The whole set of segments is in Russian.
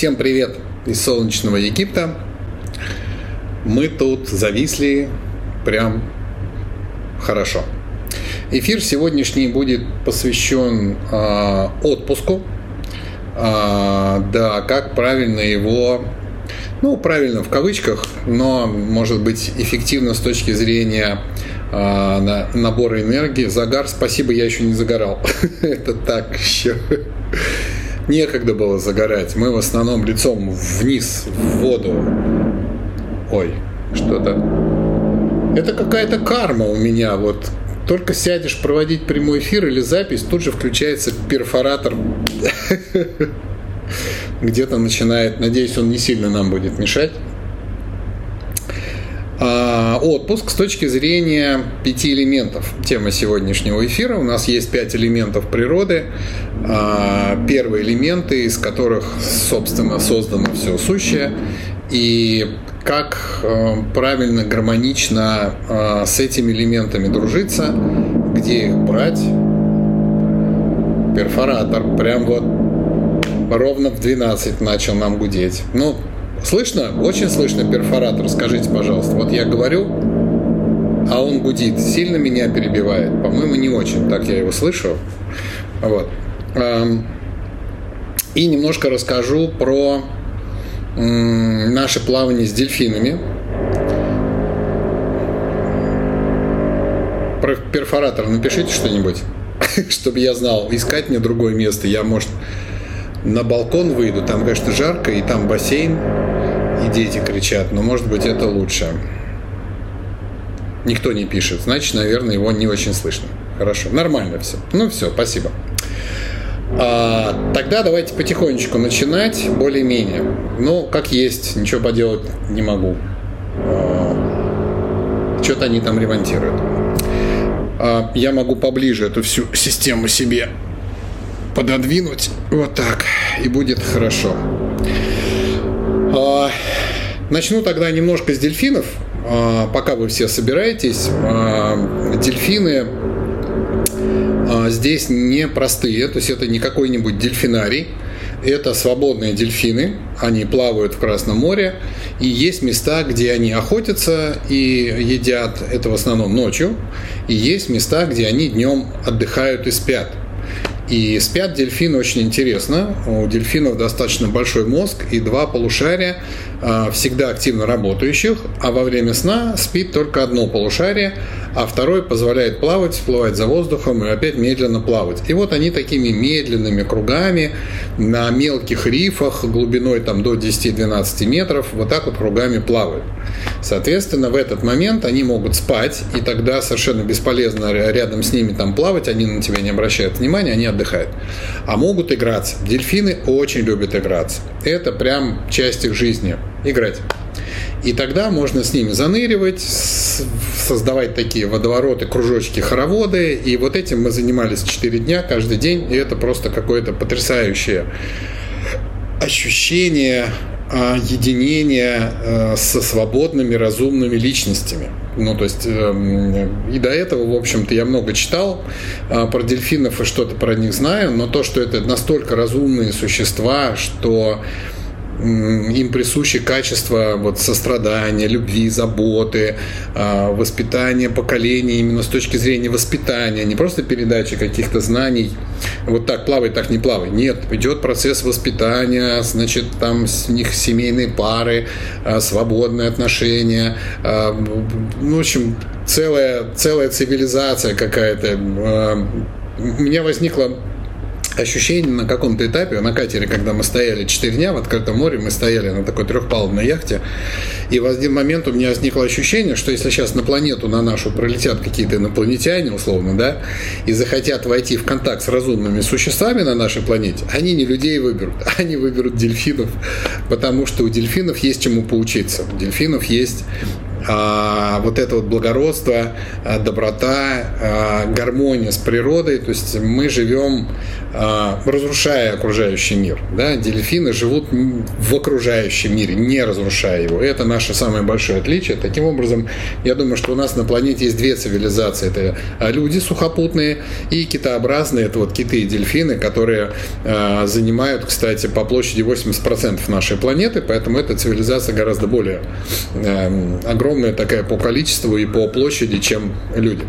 Всем привет из солнечного Египта. Мы тут зависли прям хорошо. Эфир сегодняшний будет посвящен э, отпуску. Э, да, как правильно его, ну, правильно в кавычках, но может быть эффективно с точки зрения э, набора энергии. Загар, спасибо, я еще не загорал. Это так еще некогда было загорать. Мы в основном лицом вниз, в воду. Ой, что-то. Это какая-то карма у меня. Вот только сядешь проводить прямой эфир или запись, тут же включается перфоратор. Где-то начинает, надеюсь, он не сильно нам будет мешать. А, отпуск с точки зрения пяти элементов. Тема сегодняшнего эфира. У нас есть пять элементов природы. А, первые элементы, из которых, собственно, создано все сущее. И как э, правильно, гармонично э, с этими элементами дружиться, где их брать. Перфоратор прям вот ровно в 12 начал нам гудеть. Ну, Слышно? Очень слышно перфоратор. Скажите, пожалуйста. Вот я говорю, а он гудит. Сильно меня перебивает? По-моему, не очень. Так я его слышу. Вот. И немножко расскажу про наше плавание с дельфинами. Про перфоратор напишите что-нибудь, чтобы я знал. Искать мне другое место. Я, может, на балкон выйду. Там, конечно, жарко, и там бассейн и дети кричат, но может быть это лучше. Никто не пишет, значит, наверное, его не очень слышно. Хорошо, нормально все. Ну все, спасибо. А, тогда давайте потихонечку начинать, более-менее. Ну, как есть, ничего поделать не могу. А, что-то они там ремонтируют. А, я могу поближе эту всю систему себе пододвинуть вот так, и будет хорошо. Начну тогда немножко с дельфинов. Пока вы все собираетесь, дельфины здесь не простые, то есть это не какой-нибудь дельфинарий, это свободные дельфины, они плавают в Красном море, и есть места, где они охотятся и едят, это в основном ночью, и есть места, где они днем отдыхают и спят. И спят дельфины очень интересно. У дельфинов достаточно большой мозг и два полушария а, всегда активно работающих, а во время сна спит только одно полушарие, а второй позволяет плавать, всплывать за воздухом и опять медленно плавать. И вот они такими медленными кругами на мелких рифах глубиной там до 10-12 метров вот так вот кругами плавают. Соответственно, в этот момент они могут спать, и тогда совершенно бесполезно рядом с ними там плавать, они на тебя не обращают внимания, они отдыхают. А могут играться. Дельфины очень любят играться. Это прям часть их жизни. Играть. И тогда можно с ними заныривать, создавать такие водовороты, кружочки, хороводы. И вот этим мы занимались 4 дня каждый день. И это просто какое-то потрясающее ощущение а, единения а, со свободными, разумными личностями. Ну, то есть, эм, и до этого, в общем-то, я много читал а, про дельфинов и что-то про них знаю, но то, что это настолько разумные существа, что им присущи качества вот, сострадания, любви, заботы, а, воспитания поколения именно с точки зрения воспитания, не просто передачи каких-то знаний, вот так плавай, так не плавай. Нет, идет процесс воспитания, значит, там с них семейные пары, а, свободные отношения, а, ну, в общем, целая, целая цивилизация какая-то. У меня возникла ощущение на каком-то этапе, на катере, когда мы стояли 4 дня в открытом море, мы стояли на такой трехпалубной яхте, и в один момент у меня возникло ощущение, что если сейчас на планету, на нашу пролетят какие-то инопланетяне, условно, да, и захотят войти в контакт с разумными существами на нашей планете, они не людей выберут, они выберут дельфинов, потому что у дельфинов есть чему поучиться. У дельфинов есть вот это вот благородство, а, доброта, а, гармония с природой. То есть мы живем, а, разрушая окружающий мир. Да? Дельфины живут в окружающем мире, не разрушая его. Это наше самое большое отличие. Таким образом, я думаю, что у нас на планете есть две цивилизации. Это люди сухопутные и китообразные. Это вот киты и дельфины, которые а, занимают, кстати, по площади 80% нашей планеты. Поэтому эта цивилизация гораздо более э, огромная такая по количеству и по площади, чем люди.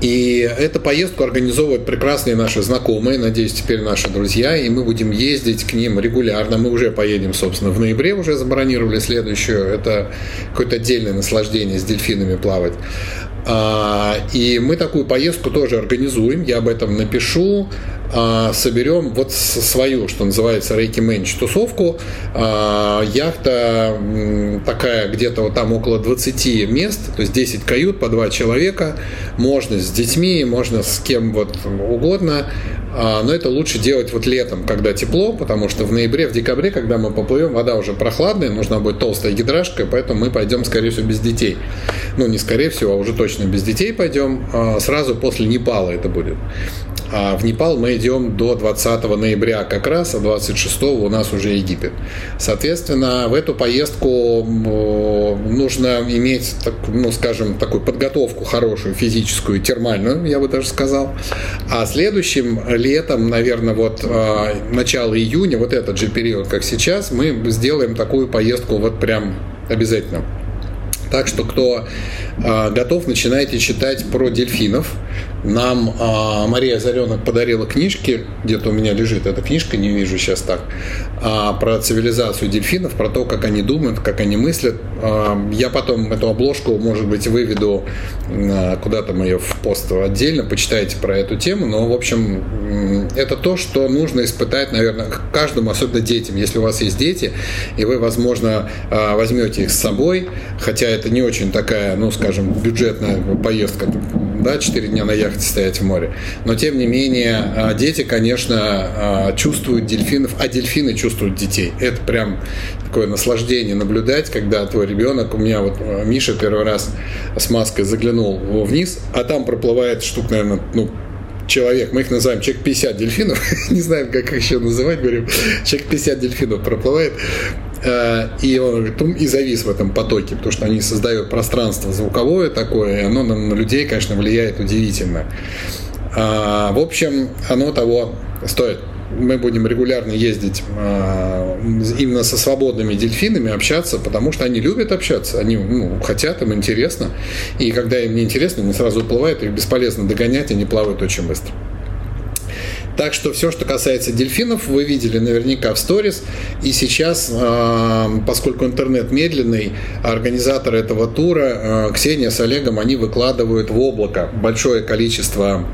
И эту поездку организовывают прекрасные наши знакомые, надеюсь, теперь наши друзья, и мы будем ездить к ним регулярно. Мы уже поедем, собственно, в ноябре уже забронировали следующую. Это какое-то отдельное наслаждение с дельфинами плавать. А, и мы такую поездку тоже организуем, я об этом напишу. А, соберем вот свою, что называется, Рейки Мэнч тусовку. А, яхта такая где-то вот там около 20 мест, то есть 10 кают по 2 человека. Можно с детьми, можно с кем вот угодно. А, но это лучше делать вот летом, когда тепло, потому что в ноябре, в декабре, когда мы поплывем, вода уже прохладная, нужна будет толстая гидрашка, поэтому мы пойдем, скорее всего, без детей. Ну, не скорее всего, а уже точно без детей пойдем. Сразу после Непала это будет. А в Непал мы идем до 20 ноября как раз, а 26 у нас уже Египет. Соответственно, в эту поездку нужно иметь, ну, скажем, такую подготовку хорошую, физическую, термальную, я бы даже сказал. А следующим летом, наверное, вот а, начало июня, вот этот же период, как сейчас, мы сделаем такую поездку вот прям обязательно. Так что кто э, готов, начинайте читать про дельфинов. Нам э, Мария Заренок подарила книжки, где-то у меня лежит эта книжка, не вижу сейчас так, э, про цивилизацию дельфинов, про то, как они думают, как они мыслят. Э, я потом эту обложку, может быть, выведу э, куда-то мы ее в пост отдельно, почитайте про эту тему. Но, в общем, это то, что нужно испытать, наверное, каждому, особенно детям. Если у вас есть дети, и вы, возможно, э, возьмете их с собой, хотя это не очень такая, ну, скажем, бюджетная поездка, да, 4 дня на яхте стоять в море. Но, тем не менее, а, дети, конечно, а, чувствуют дельфинов, а дельфины чувствуют детей. Это прям такое наслаждение наблюдать, когда твой ребенок, у меня вот а, Миша первый раз с маской заглянул вниз, а там проплывает штук, наверное, ну, человек, мы их называем человек 50 дельфинов, не знаем, как их еще называть, говорим, человек 50 дельфинов проплывает, и он и завис в этом потоке, потому что они создают пространство звуковое такое, и оно на людей, конечно, влияет удивительно. А, в общем, оно того стоит. Мы будем регулярно ездить а, именно со свободными дельфинами, общаться, потому что они любят общаться, они ну, хотят, им интересно. И когда им не интересно, они сразу уплывают, их бесполезно догонять, они плавают очень быстро. Так что все, что касается дельфинов, вы видели наверняка в сторис. И сейчас, а, поскольку интернет медленный, организаторы этого тура, а, Ксения с Олегом, они выкладывают в облако большое количество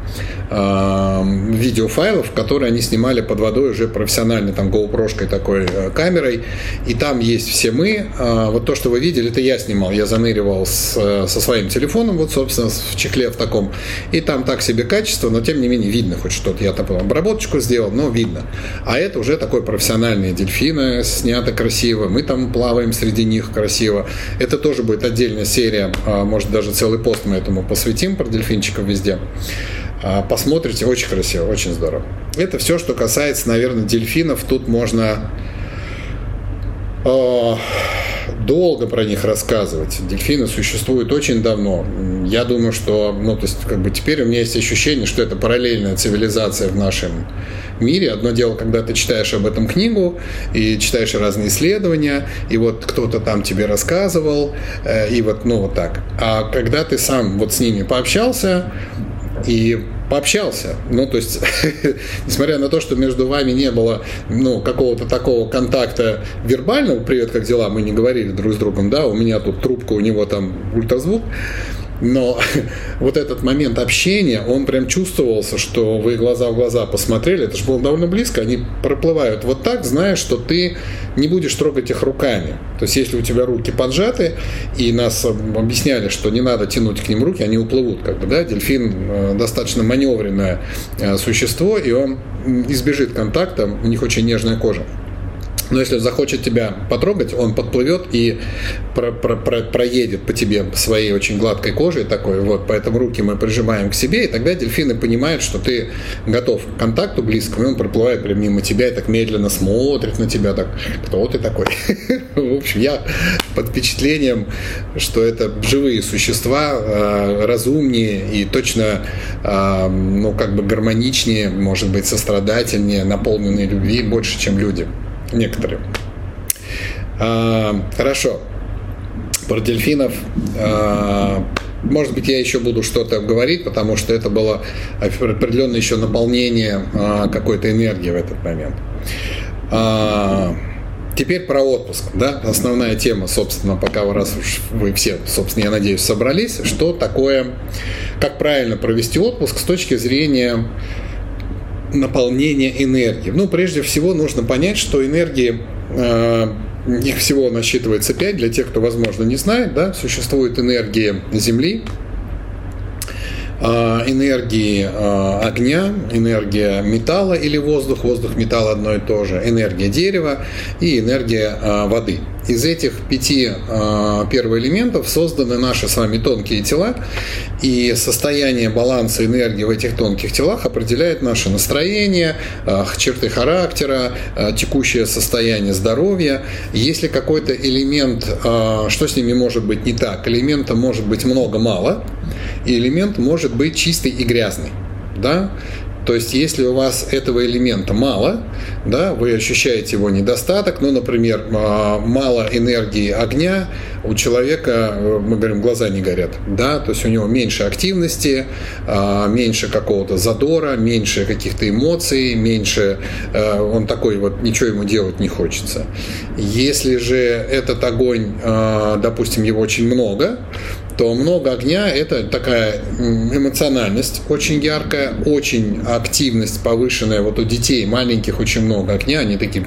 а, видеофайлов, которые они снимали под водой уже профессионально, там, GoPro такой камерой. И там есть все мы. Вот то, что вы видели, это я снимал. Я заныривал с, со своим телефоном, вот, собственно, в чехле в таком. И там так себе качество, но тем не менее видно хоть что-то. Я там обработочку сделал, но видно. А это уже такой профессиональные дельфины, снято красиво, мы там плаваем среди них красиво. Это тоже будет отдельная серия, а, может даже целый пост мы этому посвятим про дельфинчиков везде. А, посмотрите, очень красиво, очень здорово. Это все, что касается, наверное, дельфинов. Тут можно а, долго про них рассказывать. Дельфины существуют очень давно. Я думаю, что, ну, то есть, как бы теперь у меня есть ощущение, что это параллельная цивилизация в нашем мире. Одно дело, когда ты читаешь об этом книгу и читаешь разные исследования, и вот кто-то там тебе рассказывал, э, и вот, ну, вот так. А когда ты сам вот с ними пообщался, и пообщался. Ну, то есть, несмотря на то, что между вами не было, ну, какого-то такого контакта вербального, привет, как дела, мы не говорили друг с другом, да, у меня тут трубка, у него там ультразвук, но вот этот момент общения, он прям чувствовался, что вы глаза в глаза посмотрели, это же было довольно близко, они проплывают вот так, зная, что ты не будешь трогать их руками. То есть если у тебя руки поджаты, и нас объясняли, что не надо тянуть к ним руки, они уплывут, как бы, да, дельфин э, достаточно маневренное э, существо, и он избежит контакта, у них очень нежная кожа. Но если захочет тебя потрогать, он подплывет и про, про, про, проедет по тебе своей очень гладкой кожей такой, вот, поэтому руки мы прижимаем к себе, и тогда дельфины понимают, что ты готов к контакту близкому, и он проплывает прямо мимо тебя и так медленно смотрит на тебя, так, кто ты такой? В общем, я под впечатлением, что это живые существа, а, разумнее и точно, а, ну, как бы гармоничнее, может быть, сострадательнее, наполненные любви больше, чем люди некоторые. А, хорошо. Про дельфинов. А, может быть, я еще буду что-то говорить, потому что это было определенное еще наполнение а, какой-то энергии в этот момент. А, теперь про отпуск, да, основная тема, собственно, пока вы, раз уж вы все, собственно, я надеюсь, собрались, что такое, как правильно провести отпуск с точки зрения наполнения энергии. Ну, прежде всего, нужно понять, что энергии э, их всего насчитывается 5. Для тех, кто, возможно, не знает, да, существует энергия Земли, э, энергии э, огня, энергия металла или воздух, воздух, металл одно и то же, энергия дерева и энергия воды – из этих пяти э, первоэлементов созданы наши с вами тонкие тела, и состояние баланса энергии в этих тонких телах определяет наше настроение, э, черты характера, э, текущее состояние здоровья. Если какой-то элемент, э, что с ними может быть не так? Элемента может быть много-мало, и элемент может быть чистый и грязный. Да? То есть, если у вас этого элемента мало, да, вы ощущаете его недостаток, ну, например, а, мало энергии огня, у человека, э, мы говорим, глаза не горят, да, то есть у него меньше активности, а, меньше какого-то задора, меньше каких-то эмоций, меньше, э, он такой вот, ничего ему делать не хочется. Если же этот огонь, а, допустим, его очень много, то много огня – это такая эмоциональность очень яркая, очень активность повышенная. Вот у детей маленьких очень много огня, они такие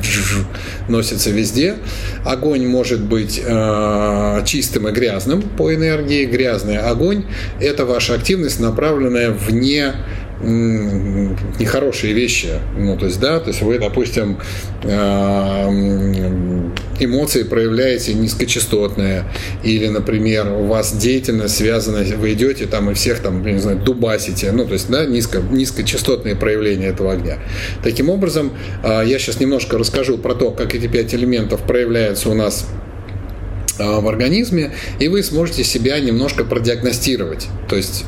носятся везде. Огонь может быть э, чистым и грязным по энергии. Грязный огонь – это ваша активность, направленная вне нехорошие вещи. Ну, то есть, да, то есть вы, допустим, э, эмоции проявляете низкочастотные, или, например, у вас деятельность связана, вы идете там и всех там, не знаю, дубасите, ну, то есть, да, низко, низкочастотные проявления этого огня. Таким образом, э, я сейчас немножко расскажу про то, как эти пять элементов проявляются у нас э, в организме, и вы сможете себя немножко продиагностировать. То есть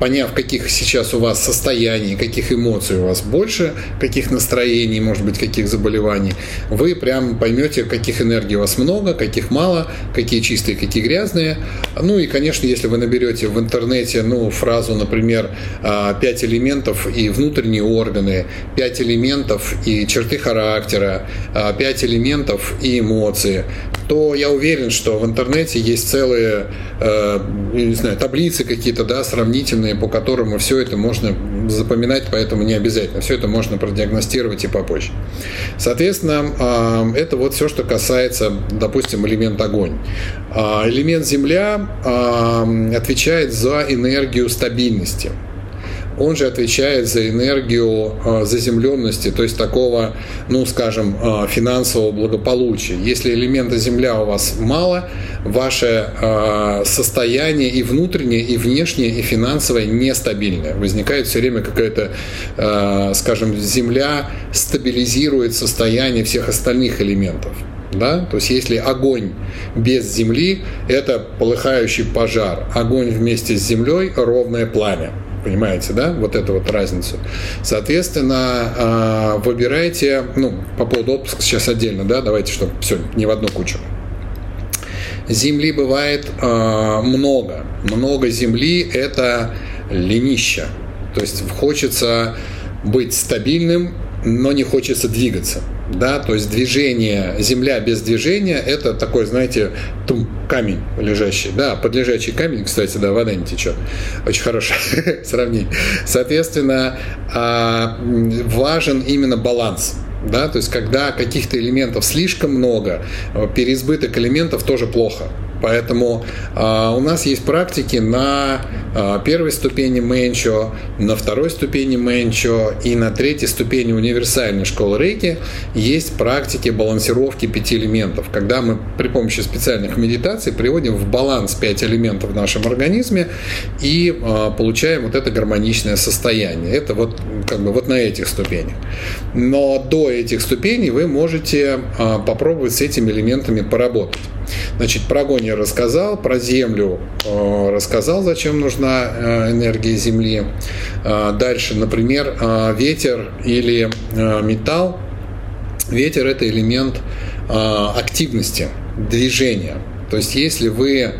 поняв, каких сейчас у вас состояний, каких эмоций у вас больше, каких настроений, может быть, каких заболеваний, вы прям поймете, каких энергий у вас много, каких мало, какие чистые, какие грязные. Ну и, конечно, если вы наберете в интернете ну, фразу, например, «А, «пять элементов и внутренние органы», «пять элементов и черты характера», «А, «пять элементов и эмоции», то я уверен, что в интернете есть целые, э, не знаю, таблицы какие-то, да, сравнительные, по которым все это можно запоминать, поэтому не обязательно. Все это можно продиагностировать и попозже. Соответственно, э, это вот все, что касается, допустим, элемент огонь. Э, элемент земля э, отвечает за энергию стабильности он же отвечает за энергию а, заземленности, то есть такого, ну, скажем, а, финансового благополучия. Если элемента Земля у вас мало, ваше а, состояние и внутреннее, и внешнее, и финансовое нестабильное. Возникает все время какая-то, скажем, Земля стабилизирует состояние всех остальных элементов. Да? То есть если огонь без земли – это полыхающий пожар, огонь вместе с землей – ровное пламя. Понимаете, да, вот эту вот разницу. Соответственно, а, выбирайте, ну, по поводу отпуска сейчас отдельно, да, давайте, чтобы все, не в одну кучу. Земли бывает а, много. Много земли – это ленища. То есть хочется быть стабильным, но не хочется двигаться да, то есть движение, земля без движения, это такой, знаете, тум, камень лежащий, да, под лежачий камень, кстати, да, вода не течет, очень хорошее сравнение. Соответственно, а, важен именно баланс, да, то есть когда каких-то элементов слишком много, переизбыток элементов тоже плохо, Поэтому э, у нас есть практики на э, первой ступени Менчо, на второй ступени Менчо и на третьей ступени универсальной школы Рейки есть практики балансировки пяти элементов, когда мы при помощи специальных медитаций приводим в баланс пять элементов в нашем организме и э, получаем вот это гармоничное состояние. Это вот как бы вот на этих ступенях. Но до этих ступеней вы можете э, попробовать с этими элементами поработать. Значит, про огонь я рассказал, про землю э, рассказал, зачем нужна э, энергия Земли. Э, дальше, например, ветер или металл. Ветер – это элемент активности, движения. То есть, если вы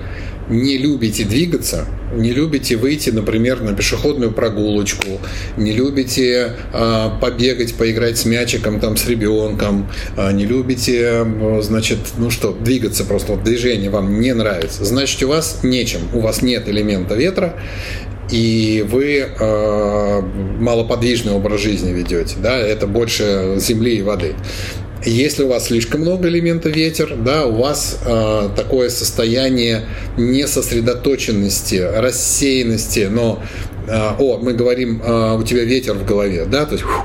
не любите двигаться, не любите выйти, например, на пешеходную прогулочку, не любите э, побегать, поиграть с мячиком там с ребенком, э, не любите, значит, ну что, двигаться просто, вот движение вам не нравится, значит, у вас нечем, у вас нет элемента ветра, и вы э, малоподвижный образ жизни ведете, да, это больше земли и воды. Если у вас слишком много элемента ветер, да, у вас э, такое состояние несосредоточенности, рассеянности, но э, о, мы говорим, э, у тебя ветер в голове, да, то есть фу,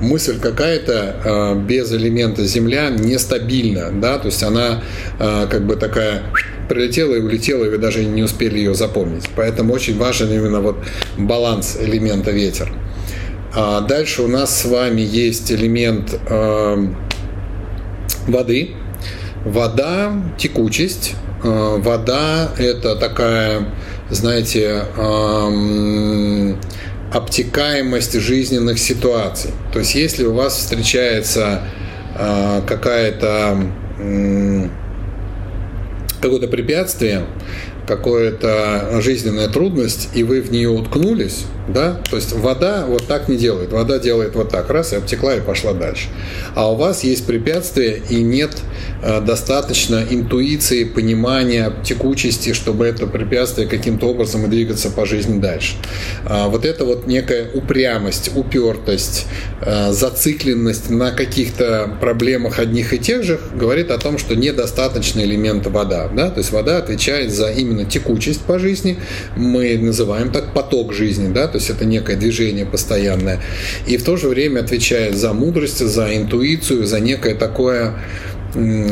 мысль какая-то э, без элемента земля нестабильна, да, то есть она э, как бы такая прилетела и улетела, и вы даже не успели ее запомнить. Поэтому очень важен именно вот баланс элемента ветер. А дальше у нас с вами есть элемент э, воды. Вода – текучесть. Э, вода – это такая, знаете, эм, обтекаемость жизненных ситуаций. То есть, если у вас встречается э, какая-то какое-то препятствие, какая-то жизненная трудность, и вы в нее уткнулись, да, то есть вода вот так не делает, вода делает вот так, раз, и обтекла и пошла дальше. А у вас есть препятствие и нет э, достаточно интуиции, понимания текучести, чтобы это препятствие каким-то образом и двигаться по жизни дальше. А вот это вот некая упрямость, упертость, э, зацикленность на каких-то проблемах одних и тех же говорит о том, что недостаточно элемента вода, да, то есть вода отвечает за именно текучесть по жизни, мы называем так поток жизни, да, то есть это некое движение постоянное, и в то же время отвечает за мудрость, за интуицию, за некое такое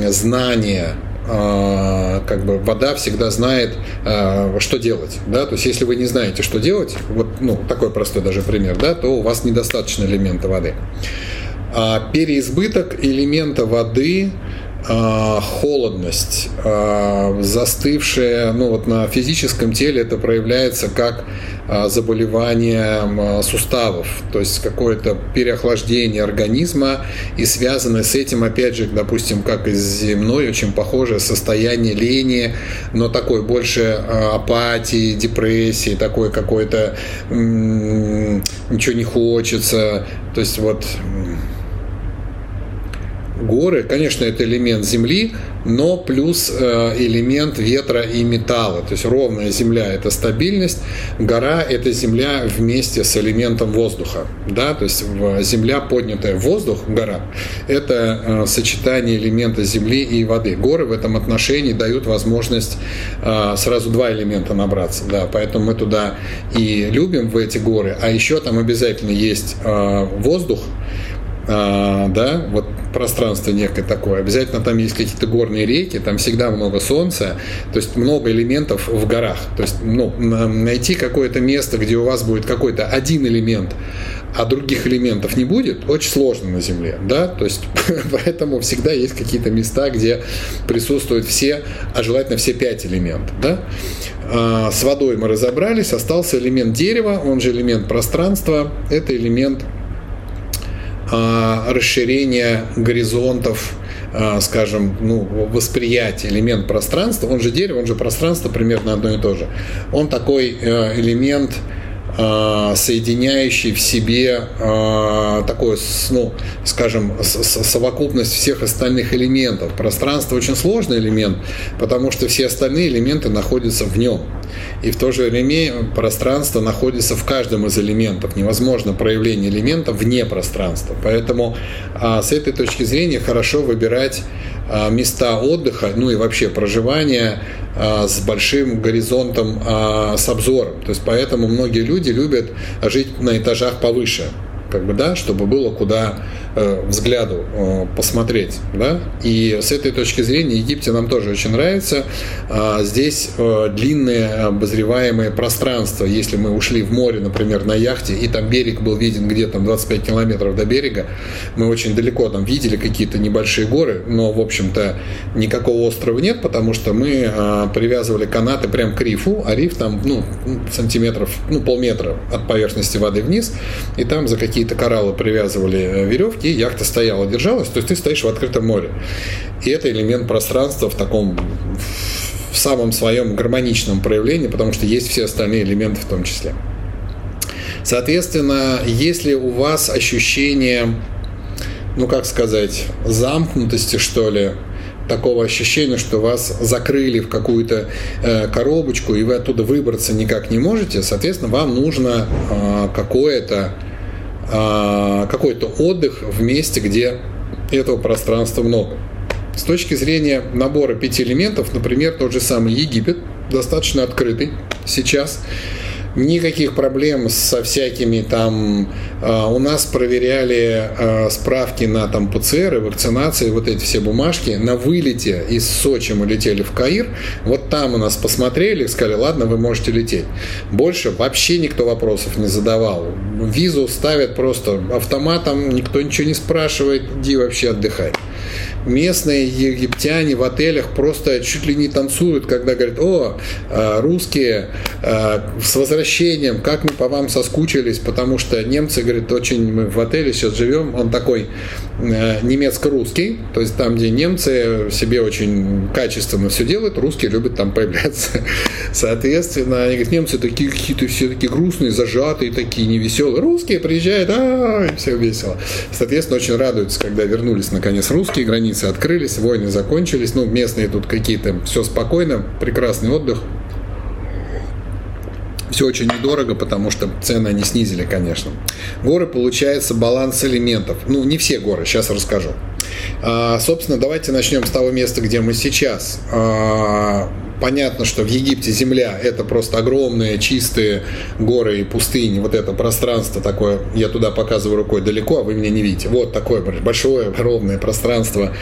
знание, а, как бы вода всегда знает, а, что делать, да, то есть если вы не знаете, что делать, вот, ну, такой простой даже пример, да, то у вас недостаточно элемента воды. А переизбыток элемента воды а, холодность, а, застывшая, ну вот на физическом теле это проявляется как а, заболевание суставов, то есть какое-то переохлаждение организма и связанное с этим, опять же, допустим, как и земной, очень похожее состояние лени, но такой больше апатии, депрессии, такой какой-то ничего не хочется, то есть вот горы, конечно, это элемент земли, но плюс э, элемент ветра и металла. То есть ровная земля – это стабильность, гора – это земля вместе с элементом воздуха. Да? То есть земля, поднятая в воздух, гора – это э, сочетание элемента земли и воды. Горы в этом отношении дают возможность э, сразу два элемента набраться. Да? Поэтому мы туда и любим в эти горы, а еще там обязательно есть воздух, да, вот пространство некое такое. Обязательно там есть какие-то горные реки, там всегда много солнца, то есть много элементов в горах. То есть ну, найти какое-то место, где у вас будет какой-то один элемент, а других элементов не будет, очень сложно на Земле, да, то есть поэтому всегда есть какие-то места, где присутствуют все, а желательно все пять элементов, да. А, с водой мы разобрались, остался элемент дерева, он же элемент пространства, это элемент расширение горизонтов, а, скажем, ну, восприятие, элемент пространства, он же дерево, он же пространство, примерно одно и то же. Он такой э, элемент, а, соединяющий в себе такое, ну, скажем, совокупность всех остальных элементов. Пространство очень сложный элемент, потому что все остальные элементы находятся в нем. И в то же время пространство находится в каждом из элементов. Невозможно проявление элемента вне пространства. Поэтому а, с этой точки зрения хорошо выбирать места отдыха, ну и вообще проживания а, с большим горизонтом, а, с обзором. То есть поэтому многие люди любят жить на этажах повыше как бы, да, чтобы было куда взгляду э, посмотреть, да. И с этой точки зрения Египте нам тоже очень нравится. А, здесь э, длинные обозреваемые пространства. Если мы ушли в море, например, на яхте, и там берег был виден где там 25 километров до берега, мы очень далеко там видели какие-то небольшие горы, но, в общем-то, никакого острова нет, потому что мы э, привязывали канаты прям к рифу, а риф там, ну, сантиметров, ну, полметра от поверхности воды вниз, и там за какие какие-то кораллы привязывали э, веревки, и яхта стояла, держалась, то есть ты стоишь в открытом море. И это элемент пространства в таком в самом своем гармоничном проявлении, потому что есть все остальные элементы в том числе. Соответственно, если у вас ощущение, ну как сказать, замкнутости, что ли, такого ощущения, что вас закрыли в какую-то э, коробочку, и вы оттуда выбраться никак не можете, соответственно, вам нужно э, какое-то какой-то отдых в месте, где этого пространства много. С точки зрения набора пяти элементов, например, тот же самый Египет, достаточно открытый сейчас никаких проблем со всякими там... Э, у нас проверяли э, справки на там ПЦР и вакцинации, вот эти все бумажки. На вылете из Сочи мы летели в Каир. Вот там у нас посмотрели, сказали, ладно, вы можете лететь. Больше вообще никто вопросов не задавал. Визу ставят просто автоматом, никто ничего не спрашивает, иди вообще отдыхай местные египтяне в отелях просто чуть ли не танцуют, когда говорят, о, а, русские, а, с возвращением, как мы по вам соскучились, потому что немцы, говорят, очень мы в отеле сейчас живем, он такой э, немецко-русский, то есть там, где немцы себе очень качественно все делают, русские любят там появляться. Соответственно, они говорят, немцы такие какие-то все такие грустные, зажатые, такие невеселые. Русские приезжают, а, все весело. Соответственно, очень радуются, когда вернулись наконец русские границы границы открылись, войны закончились, ну, местные тут какие-то, все спокойно, прекрасный отдых. Все очень недорого, потому что цены они снизили, конечно. Горы, получается, баланс элементов. Ну, не все горы, сейчас расскажу. А, собственно, давайте начнем с того места, где мы сейчас. А, понятно, что в Египте земля – это просто огромные чистые горы и пустыни, вот это пространство такое, я туда показываю рукой далеко, а вы меня не видите. Вот такое большое, ровное пространство,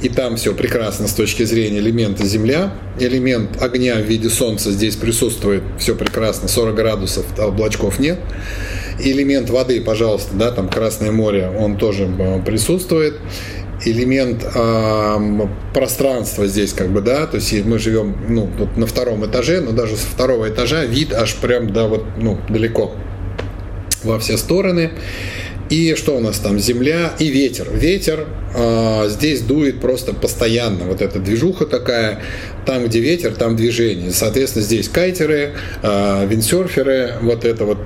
и там все прекрасно с точки зрения элемента земля. Элемент огня в виде солнца здесь присутствует, все прекрасно, 40 градусов, облачков нет. Элемент воды, пожалуйста, да, там Красное море, он тоже э, присутствует элемент э, пространства здесь, как бы, да, то есть мы живем, ну, тут на втором этаже, но даже со второго этажа вид аж прям, да, вот, ну, далеко во все стороны. И что у нас там? Земля и ветер. Ветер э, здесь дует просто постоянно. Вот эта движуха такая. Там, где ветер, там движение. Соответственно, здесь кайтеры, э, виндсерферы, вот это вот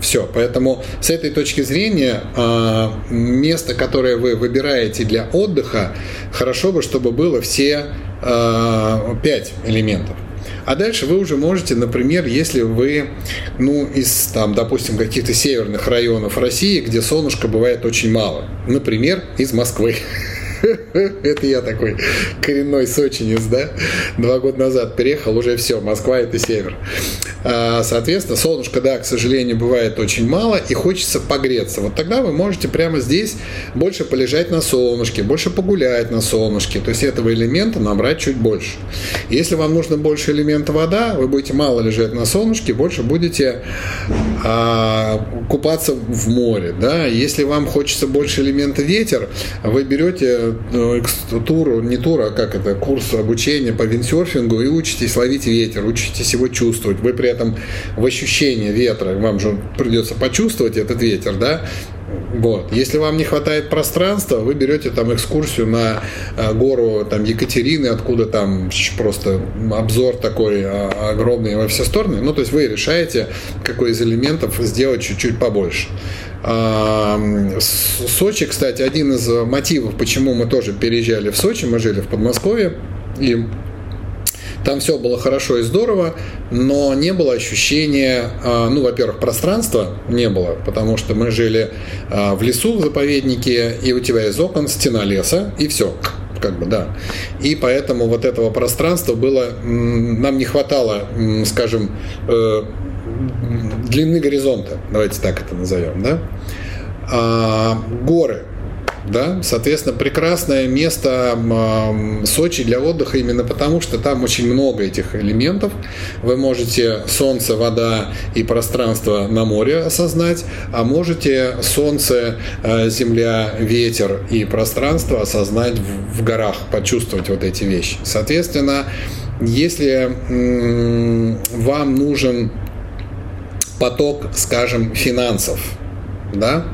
все. Поэтому с этой точки зрения а, место, которое вы выбираете для отдыха, хорошо бы, чтобы было все а, пять элементов. А дальше вы уже можете, например, если вы, ну, из, там, допустим, каких-то северных районов России, где солнышка бывает очень мало, например, из Москвы. Это я такой коренной сочинец, да? Два года назад переехал, уже все, Москва – это север. А, соответственно, солнышка, да, к сожалению, бывает очень мало, и хочется погреться. Вот тогда вы можете прямо здесь больше полежать на солнышке, больше погулять на солнышке. То есть этого элемента набрать чуть больше. Если вам нужно больше элемента вода, вы будете мало лежать на солнышке, больше будете а, купаться в море. Да? Если вам хочется больше элемента ветер, вы берете тур, не тур, а как это, курс обучения по виндсерфингу и учитесь ловить ветер, учитесь его чувствовать. Вы при этом в ощущении ветра, вам же придется почувствовать этот ветер, да, вот. Если вам не хватает пространства, вы берете там экскурсию на э, гору там, Екатерины, откуда там просто обзор такой а, огромный во все стороны. Ну, то есть вы решаете, какой из элементов сделать чуть-чуть побольше. Сочи, кстати, один из мотивов, почему мы тоже переезжали в Сочи, мы жили в Подмосковье, и там все было хорошо и здорово, но не было ощущения, а, ну, во-первых, пространства не было, потому что мы жили а, в лесу, в заповеднике, и у тебя из окон стена леса, и все как бы, да. И поэтому вот этого пространства было, нам не хватало, скажем, э, длины горизонта, давайте так это назовем, да. А, горы, да? Соответственно, прекрасное место Сочи для отдыха именно потому, что там очень много этих элементов. Вы можете солнце, вода и пространство на море осознать, а можете солнце, э, земля, ветер и пространство осознать в горах, почувствовать вот эти вещи. Соответственно, если вам нужен поток, скажем, финансов, да,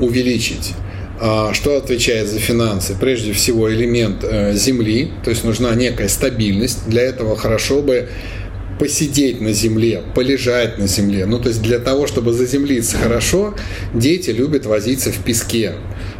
увеличить, что отвечает за финансы? Прежде всего элемент э, земли, то есть нужна некая стабильность. Для этого хорошо бы посидеть на земле, полежать на земле. Ну, то есть для того, чтобы заземлиться хорошо, дети любят возиться в песке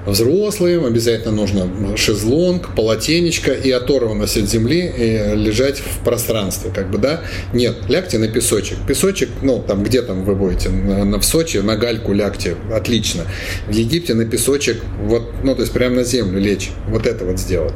взрослым, обязательно нужно шезлонг, полотенечко и оторванность от земли лежать в пространстве, как бы, да. Нет, лягте на песочек. Песочек, ну, там, где там вы будете, на, в Сочи, на гальку лягте, отлично. В Египте на песочек, вот, ну, то есть прямо на землю лечь, вот это вот сделать.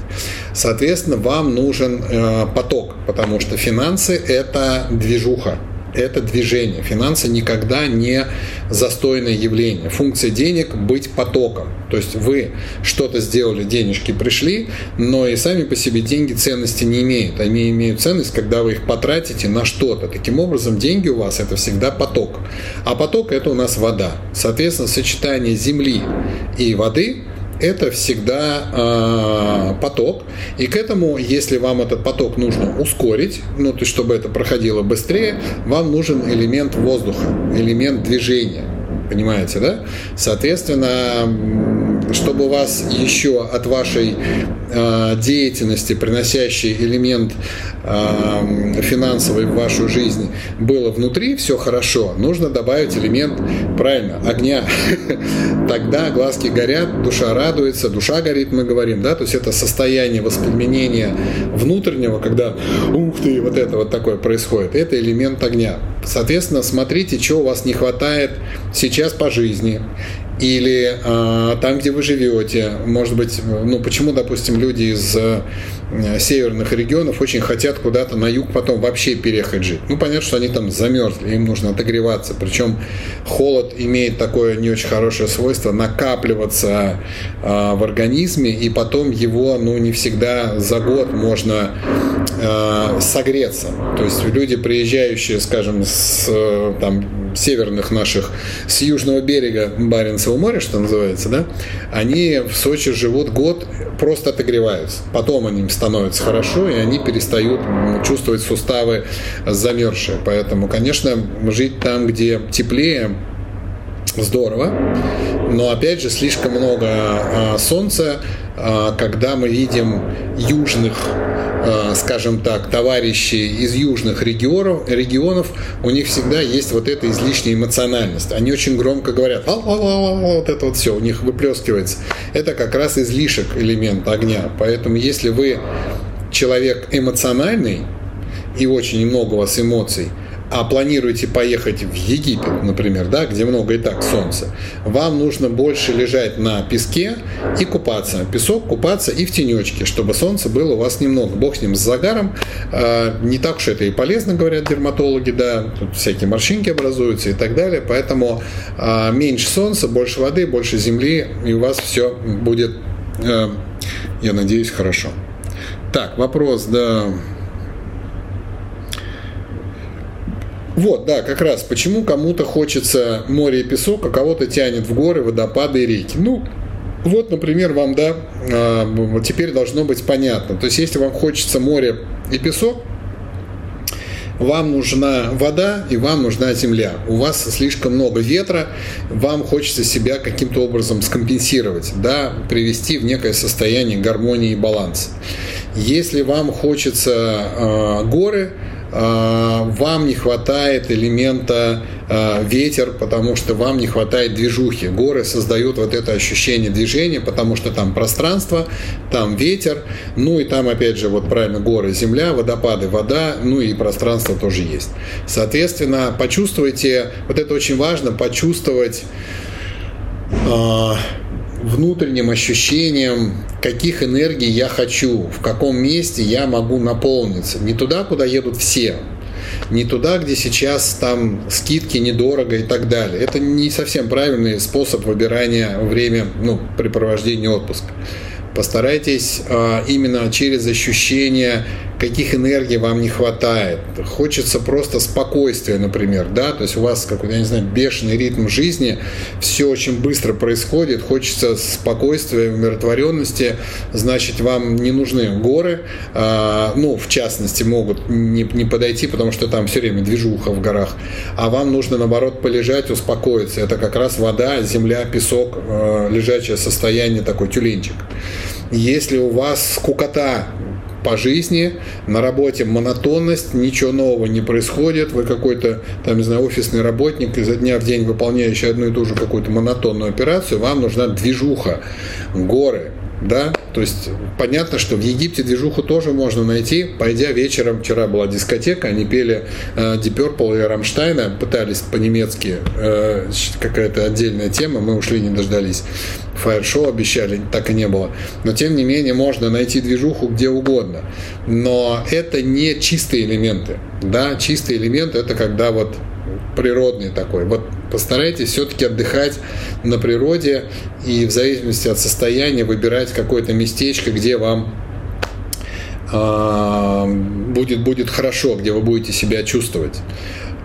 Соответственно, вам нужен э, поток, потому что финансы – это движуха это движение. Финансы никогда не застойное явление. Функция денег – быть потоком. То есть вы что-то сделали, денежки пришли, но и сами по себе деньги ценности не имеют. Они имеют ценность, когда вы их потратите на что-то. Таким образом, деньги у вас – это всегда поток. А поток – это у нас вода. Соответственно, сочетание земли и воды это всегда э, поток. И к этому, если вам этот поток нужно ускорить, ну, то есть, чтобы это проходило быстрее, вам нужен элемент воздуха, элемент движения. Понимаете, да? Соответственно, чтобы у вас еще от вашей э, деятельности, приносящей элемент э, финансовый в вашу жизнь, было внутри все хорошо, нужно добавить элемент, правильно, огня. Тогда глазки горят, душа радуется, душа горит, мы говорим, да, то есть это состояние воспламенения внутреннего, когда ух ты, вот это вот такое происходит, это элемент огня. Соответственно, смотрите, что у вас не хватает сейчас по жизни или э, там, где вы живете. Может быть, ну почему, допустим, люди из э, северных регионов очень хотят куда-то на юг потом вообще переехать жить. Ну, понятно, что они там замерзли, им нужно отогреваться. Причем холод имеет такое не очень хорошее свойство накапливаться э, в организме, и потом его, ну, не всегда за год можно э, согреться. То есть люди, приезжающие, скажем, с э, там, северных наших, с южного берега Баренцева моря, что называется, да, они в Сочи живут год, просто отогреваются. Потом им становится хорошо, и они перестают чувствовать суставы замерзшие. Поэтому, конечно, жить там, где теплее, здорово, но опять же слишком много а, солнца, а, когда мы видим южных скажем так, товарищи из южных регионов, регионов, у них всегда есть вот эта излишняя эмоциональность. Они очень громко говорят, а -а -а вот это вот все у них выплескивается. Это как раз излишек элемент огня. Поэтому если вы человек эмоциональный и очень много у вас эмоций, а планируете поехать в Египет, например, да, где много и так солнца, вам нужно больше лежать на песке и купаться. Песок, купаться и в тенечке, чтобы солнца было у вас немного. Бог с ним, с загаром. А, не так уж это и полезно, говорят дерматологи, да, тут всякие морщинки образуются и так далее. Поэтому а, меньше солнца, больше воды, больше земли, и у вас все будет, э, я надеюсь, хорошо. Так, вопрос, да. Вот, да, как раз. Почему кому-то хочется море и песок, а кого-то тянет в горы, водопады и реки? Ну, вот, например, вам, да, а, теперь должно быть понятно. То есть, если вам хочется море и песок, вам нужна вода и вам нужна земля. У вас слишком много ветра, вам хочется себя каким-то образом скомпенсировать, да, привести в некое состояние гармонии и баланса. Если вам хочется э, горы, вам не хватает элемента а, ветер, потому что вам не хватает движухи. Горы создают вот это ощущение движения, потому что там пространство, там ветер, ну и там опять же вот правильно горы, земля, водопады, вода, ну и пространство тоже есть. Соответственно, почувствуйте, вот это очень важно, почувствовать э, внутренним ощущением, каких энергий я хочу, в каком месте я могу наполниться. Не туда, куда едут все, не туда, где сейчас там скидки недорого и так далее. Это не совсем правильный способ выбирания время ну, препровождения отпуска. Постарайтесь э, именно через ощущение каких энергий вам не хватает. Хочется просто спокойствия, например, да, то есть у вас какой-то, я не знаю, бешеный ритм жизни, все очень быстро происходит, хочется спокойствия, умиротворенности, значит, вам не нужны горы, а, ну, в частности, могут не, не подойти, потому что там все время движуха в горах, а вам нужно, наоборот, полежать, успокоиться. Это как раз вода, земля, песок, э, лежачее состояние, такой тюленчик. Если у вас скукота по жизни, на работе монотонность, ничего нового не происходит, вы какой-то, там, не знаю, офисный работник, изо дня в день выполняющий одну и ту же какую-то монотонную операцию, вам нужна движуха, горы, да, то есть понятно, что в Египте движуху тоже можно найти, пойдя вечером, вчера была дискотека, они пели э, Deep Purple и Рамштайна, пытались по-немецки, э, какая-то отдельная тема, мы ушли, не дождались. Фаер-шоу обещали, так и не было. Но тем не менее можно найти движуху где угодно. Но это не чистые элементы. Да, чистый элемент это когда вот природный такой. Вот постарайтесь все-таки отдыхать на природе и в зависимости от состояния выбирать какое-то местечко, где вам э, будет, будет хорошо, где вы будете себя чувствовать.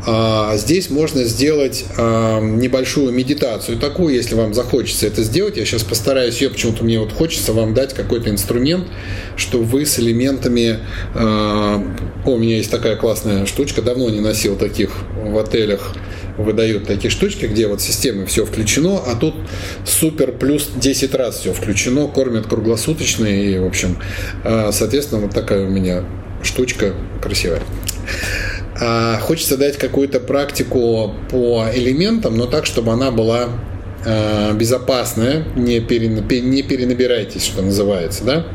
А здесь можно сделать а, небольшую медитацию такую, если вам захочется это сделать. Я сейчас постараюсь ее, почему-то мне вот хочется вам дать какой-то инструмент, что вы с элементами... А, о, у меня есть такая классная штучка, давно не носил таких в отелях выдают такие штучки, где вот системы все включено, а тут супер плюс 10 раз все включено, кормят круглосуточно и, в общем, соответственно, вот такая у меня штучка красивая. А хочется дать какую-то практику по элементам, но так, чтобы она была а, безопасная, не, не перенабирайтесь, что называется, да.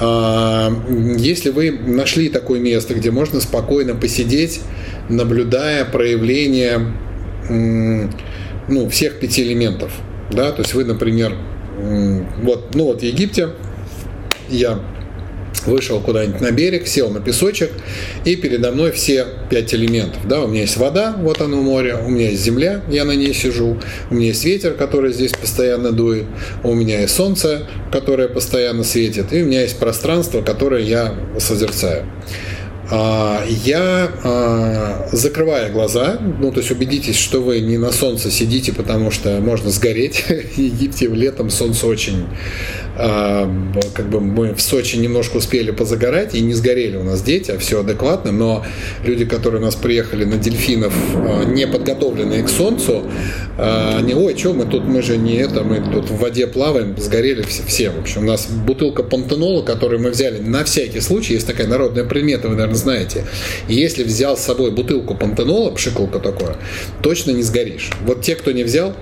А, если вы нашли такое место, где можно спокойно посидеть, наблюдая проявление ну, всех пяти элементов, да, то есть вы, например, вот, ну вот в Египте я вышел куда-нибудь на берег, сел на песочек, и передо мной все пять элементов. Да, у меня есть вода, вот оно море, у меня есть земля, я на ней сижу, у меня есть ветер, который здесь постоянно дует, у меня есть солнце, которое постоянно светит, и у меня есть пространство, которое я созерцаю. А, я, а, закрывая глаза, ну, то есть убедитесь, что вы не на солнце сидите, потому что можно сгореть. В Египте летом солнце очень а, как бы мы в Сочи немножко успели позагорать, и не сгорели у нас дети, а все адекватно, но люди, которые у нас приехали на дельфинов, не подготовленные к солнцу, они, ой, что мы тут, мы же не это, мы тут в воде плаваем, сгорели все, все. В общем, у нас бутылка пантенола, которую мы взяли на всякий случай, есть такая народная примета, вы, наверное, знаете. И если взял с собой бутылку пантенола, пшикалка такое, точно не сгоришь. Вот те, кто не взял,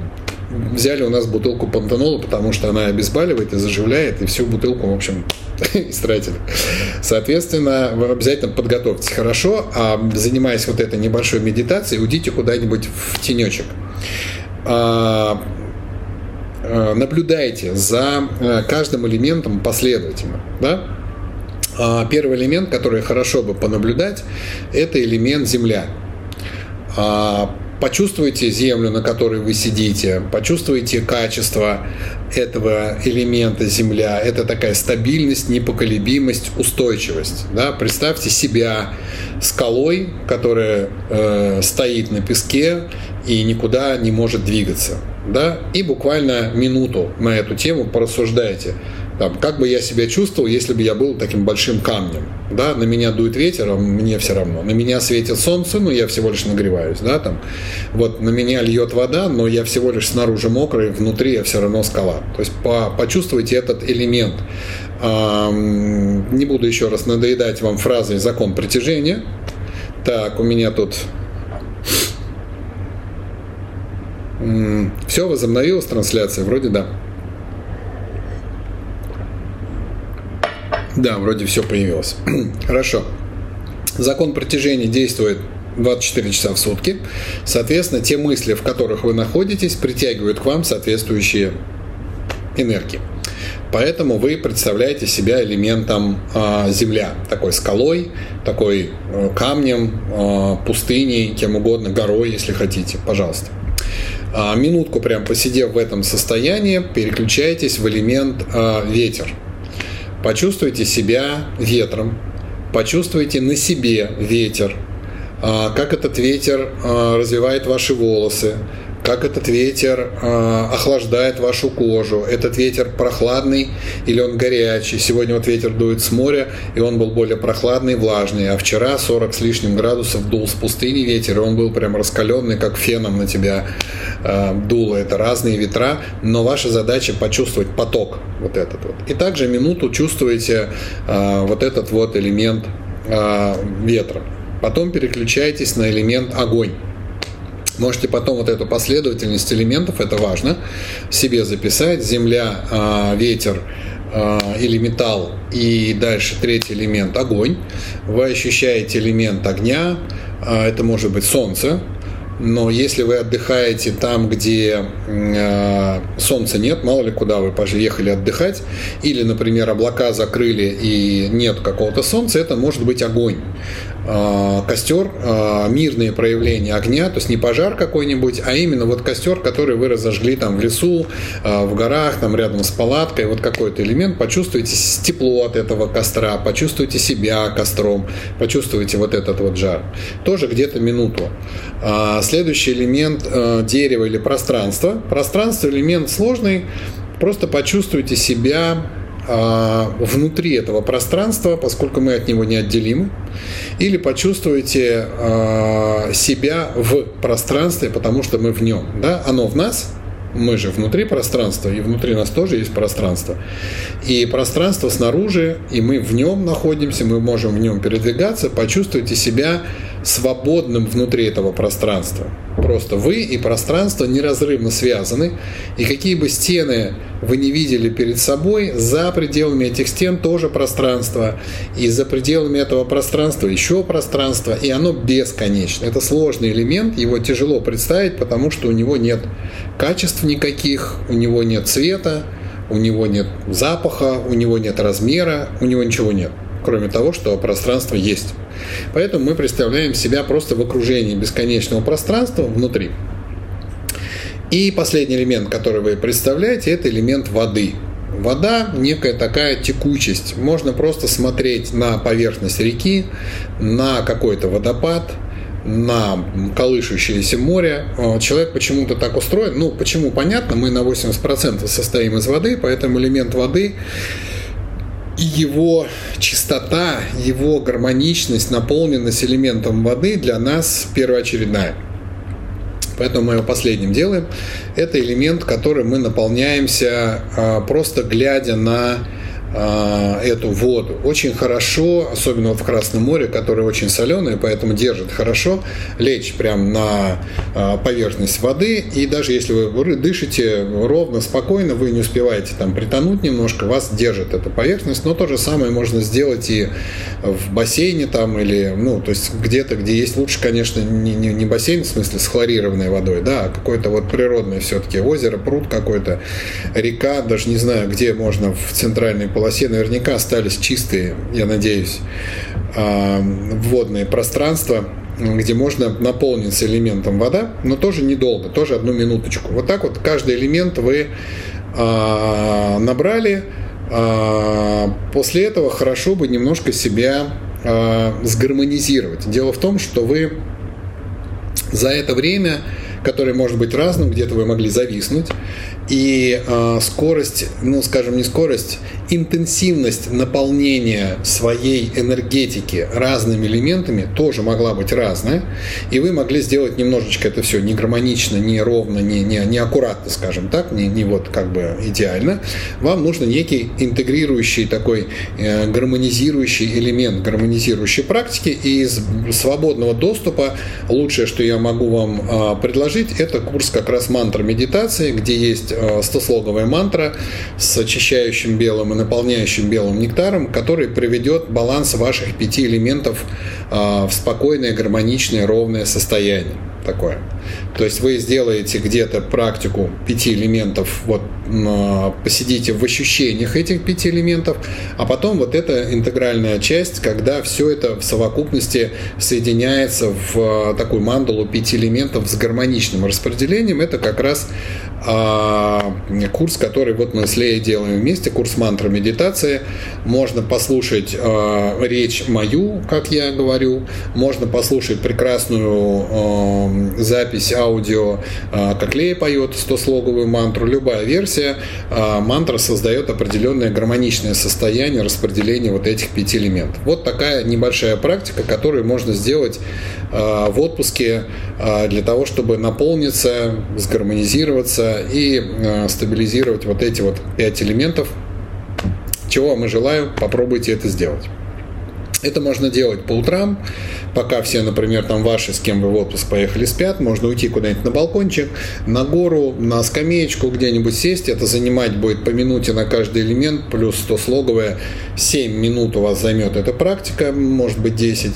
взяли у нас бутылку пантенола, потому что она обезболивает и заживляет, и всю бутылку, в общем, истратили. Соответственно, вы обязательно подготовьтесь хорошо, а занимаясь вот этой небольшой медитацией, уйдите куда-нибудь в тенечек. А, а, наблюдайте за э, каждым элементом последовательно. Да? А, первый элемент, который хорошо бы понаблюдать, это элемент Земля почувствуйте землю, на которой вы сидите, почувствуйте качество этого элемента земля. Это такая стабильность, непоколебимость, устойчивость. Да? Представьте себя скалой, которая э, стоит на песке и никуда не может двигаться. Да? И буквально минуту на эту тему порассуждайте там, как бы я себя чувствовал, если бы я был таким большим камнем. Да, на меня дует ветер, а мне все равно. На меня светит солнце, но я всего лишь нагреваюсь. Да, там. Вот на меня льет вода, но я всего лишь снаружи мокрый, внутри я все равно скала. То есть по, почувствуйте этот элемент. А, не буду еще раз надоедать вам фразой «закон притяжения». Так, у меня тут все, возобновилась трансляция? Вроде да. Да, вроде все появилось. Хорошо. Закон притяжения действует 24 часа в сутки. Соответственно, те мысли, в которых вы находитесь, притягивают к вам соответствующие энергии. Поэтому вы представляете себя элементом э, земля, такой скалой, такой э, камнем, э, пустыней, кем угодно, горой, если хотите, пожалуйста. А, минутку прям посидев в этом состоянии, переключайтесь в элемент э, ветер. Почувствуйте себя ветром, почувствуйте на себе ветер, э, как этот ветер э, развивает ваши волосы, как этот ветер э, охлаждает вашу кожу. Этот ветер прохладный или он горячий. Сегодня вот ветер дует с моря, и он был более прохладный, влажный. А вчера 40 с лишним градусов дул с пустыни ветер, и он был прям раскаленный, как феном на тебя э, дуло. Это разные ветра, но ваша задача почувствовать поток вот этот вот. И также минуту чувствуете э, вот этот вот элемент э, ветра. Потом переключайтесь на элемент огонь. Можете потом вот эту последовательность элементов, это важно, себе записать. Земля, а, ветер а, или металл и дальше третий элемент огонь. Вы ощущаете элемент огня, а, это может быть солнце, но если вы отдыхаете там, где солнца нет, мало ли куда вы поехали отдыхать, или, например, облака закрыли и нет какого-то солнца, это может быть огонь. Э, костер, э, мирные проявления огня, то есть не пожар какой-нибудь, а именно вот костер, который вы разожгли там в лесу, э, в горах, там рядом с палаткой, вот какой-то элемент, почувствуйте тепло от этого костра, почувствуйте себя костром, почувствуйте вот этот вот жар. Тоже где-то минуту. А, следующий элемент дерева или пространство. Пространство элемент сложный, просто почувствуйте себя внутри этого пространства, поскольку мы от него неотделимы, или почувствуете а, себя в пространстве, потому что мы в нем. Да? Оно в нас, мы же внутри пространства, и внутри нас тоже есть пространство. И пространство снаружи, и мы в нем находимся, мы можем в нем передвигаться, почувствуйте себя свободным внутри этого пространства. Просто вы и пространство неразрывно связаны, и какие бы стены вы не видели перед собой, за пределами этих стен тоже пространство, и за пределами этого пространства еще пространство, и оно бесконечно. Это сложный элемент, его тяжело представить, потому что у него нет качеств никаких, у него нет цвета, у него нет запаха, у него нет размера, у него ничего нет кроме того, что пространство есть. Поэтому мы представляем себя просто в окружении бесконечного пространства внутри. И последний элемент, который вы представляете, это элемент воды. Вода – некая такая текучесть. Можно просто смотреть на поверхность реки, на какой-то водопад, на колышущееся море. Человек почему-то так устроен. Ну, почему, понятно, мы на 80% состоим из воды, поэтому элемент воды и его чистота, его гармоничность, наполненность элементом воды для нас первоочередная. Поэтому мы его последним делаем. Это элемент, который мы наполняемся а, просто глядя на эту воду. Очень хорошо, особенно в Красном море, которое очень соленое, поэтому держит хорошо, лечь прямо на а, поверхность воды. И даже если вы дышите ровно, спокойно, вы не успеваете там притонуть немножко, вас держит эта поверхность. Но то же самое можно сделать и в бассейне там или, ну, то есть где-то, где есть лучше, конечно, не, не, не бассейн в смысле с хлорированной водой, да, а какое-то вот природное все-таки озеро, пруд какой-то, река, даже не знаю, где можно в центральной полосе полосе наверняка остались чистые, я надеюсь, а, водные пространства, где можно наполниться элементом вода, но тоже недолго, тоже одну минуточку. Вот так вот каждый элемент вы а, набрали. А, после этого хорошо бы немножко себя сгармонизировать. Дело в том, что вы за это время, которое может быть разным, где-то вы могли зависнуть, и э, скорость, ну скажем, не скорость, интенсивность наполнения своей энергетики разными элементами тоже могла быть разная, и вы могли сделать немножечко это все не гармонично, не ровно, не, не, не аккуратно, скажем так, не, не вот как бы идеально. Вам нужно некий интегрирующий такой э, гармонизирующий элемент, гармонизирующей практики, и из свободного доступа лучшее, что я могу вам э, предложить, это курс как раз мантра медитации, где есть Э, стослоговая мантра с очищающим белым и наполняющим белым нектаром, который приведет баланс ваших пяти элементов в спокойное, гармоничное, ровное состояние такое. То есть вы сделаете где-то практику пяти элементов, вот посидите в ощущениях этих пяти элементов, а потом вот эта интегральная часть, когда все это в совокупности соединяется в такую мандалу пяти элементов с гармоничным распределением, это как раз а, курс, который вот мы с Леей делаем вместе, курс мантра медитации. Можно послушать а, речь мою, как я говорю, можно послушать прекрасную а, запись аудио, как Лея поет 100-слоговую мантру, любая версия. Мантра создает определенное гармоничное состояние распределения вот этих пяти элементов. Вот такая небольшая практика, которую можно сделать в отпуске для того, чтобы наполниться, сгармонизироваться, и стабилизировать вот эти вот пять элементов. Чего вам и желаю, попробуйте это сделать. Это можно делать по утрам, пока все, например, там ваши, с кем вы в отпуск поехали, спят. Можно уйти куда-нибудь на балкончик, на гору, на скамеечку где-нибудь сесть. Это занимать будет по минуте на каждый элемент, плюс 100 слоговое. 7 минут у вас займет эта практика, может быть 10.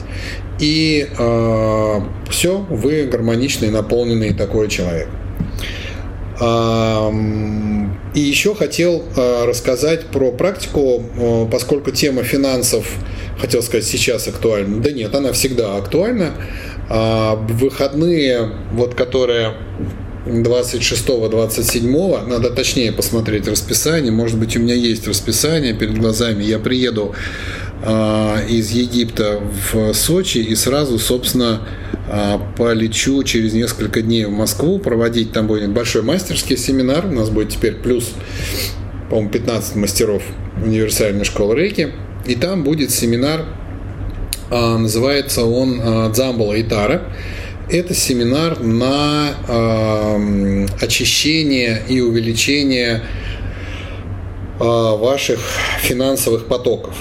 И э, все, вы гармоничный, наполненный такой человек. И еще хотел а, рассказать про практику, а, поскольку тема финансов, хотел сказать, сейчас актуальна. Да нет, она всегда актуальна. А, выходные, вот которые 26-27, надо точнее посмотреть расписание. Может быть, у меня есть расписание перед глазами. Я приеду из Египта в Сочи и сразу, собственно, а, полечу через несколько дней в Москву проводить. Там будет большой мастерский семинар. У нас будет теперь плюс, по-моему, 15 мастеров универсальной школы рейки. И там будет семинар, а, называется он а, «Дзамбала и Тара». Это семинар на очищение и увеличение ваших финансовых потоков.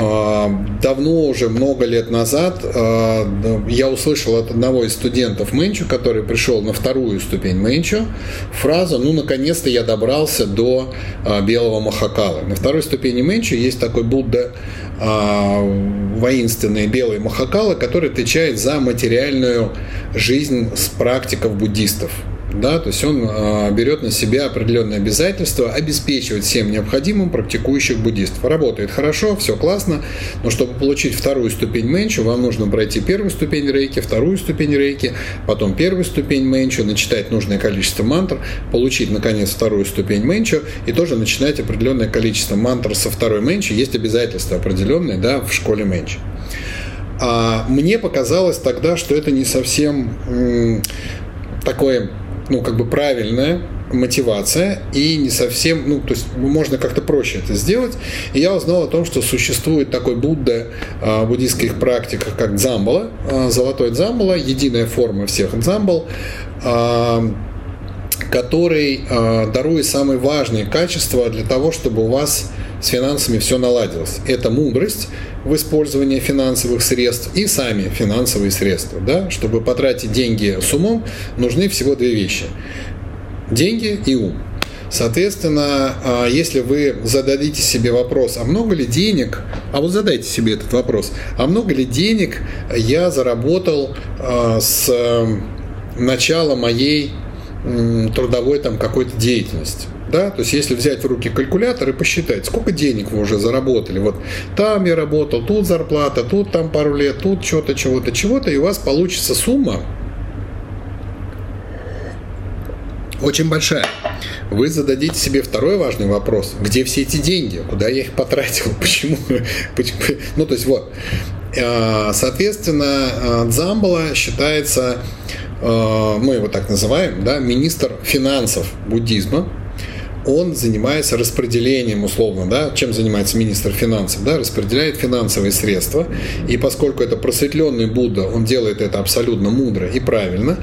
А, давно уже, много лет назад, а, я услышал от одного из студентов Мэнчу, который пришел на вторую ступень Мэнчу, фразу «Ну, наконец-то я добрался до а, белого Махакала». На второй ступени Мэнчу есть такой Будда воинственный белый Махакала, который отвечает за материальную жизнь с практиков буддистов да, то есть он э, берет на себя определенные обязательства обеспечивать всем необходимым практикующих буддистов. Работает хорошо, все классно, но чтобы получить вторую ступень менчу, вам нужно пройти первую ступень рейки, вторую ступень рейки, потом первую ступень менчу, начитать нужное количество мантр, получить, наконец, вторую ступень менчу и тоже начинать определенное количество мантр со второй менчу. Есть обязательства определенные, да, в школе менчу. А мне показалось тогда, что это не совсем м- такое ну, как бы правильная мотивация и не совсем, ну, то есть можно как-то проще это сделать. И я узнал о том, что существует такой Будда в буддийских практиках, как дзамбала, а, золотой дзамбала, единая форма всех дзамбал, а, который а, дарует самые важные качества для того, чтобы у вас с финансами все наладилось. Это мудрость в использовании финансовых средств и сами финансовые средства. Да? Чтобы потратить деньги с умом, нужны всего две вещи. Деньги и ум. Соответственно, а, если вы зададите себе вопрос, а много ли денег, а вот задайте себе этот вопрос, а много ли денег я заработал а, с начала моей трудовой там какой-то деятельности. Да? То есть, если взять в руки калькулятор и посчитать, сколько денег вы уже заработали. Вот там я работал, тут зарплата, тут там пару лет, тут что-то, чего-то, чего-то, и у вас получится сумма очень большая. Вы зададите себе второй важный вопрос. Где все эти деньги? Куда я их потратил? Почему? Ну, то есть, вот. А, соответственно, а, Дзамбала считается, а, мы его так называем, да, министр финансов буддизма, он занимается распределением условно, да, чем занимается министр финансов, да, распределяет финансовые средства, и поскольку это просветленный Будда, он делает это абсолютно мудро и правильно,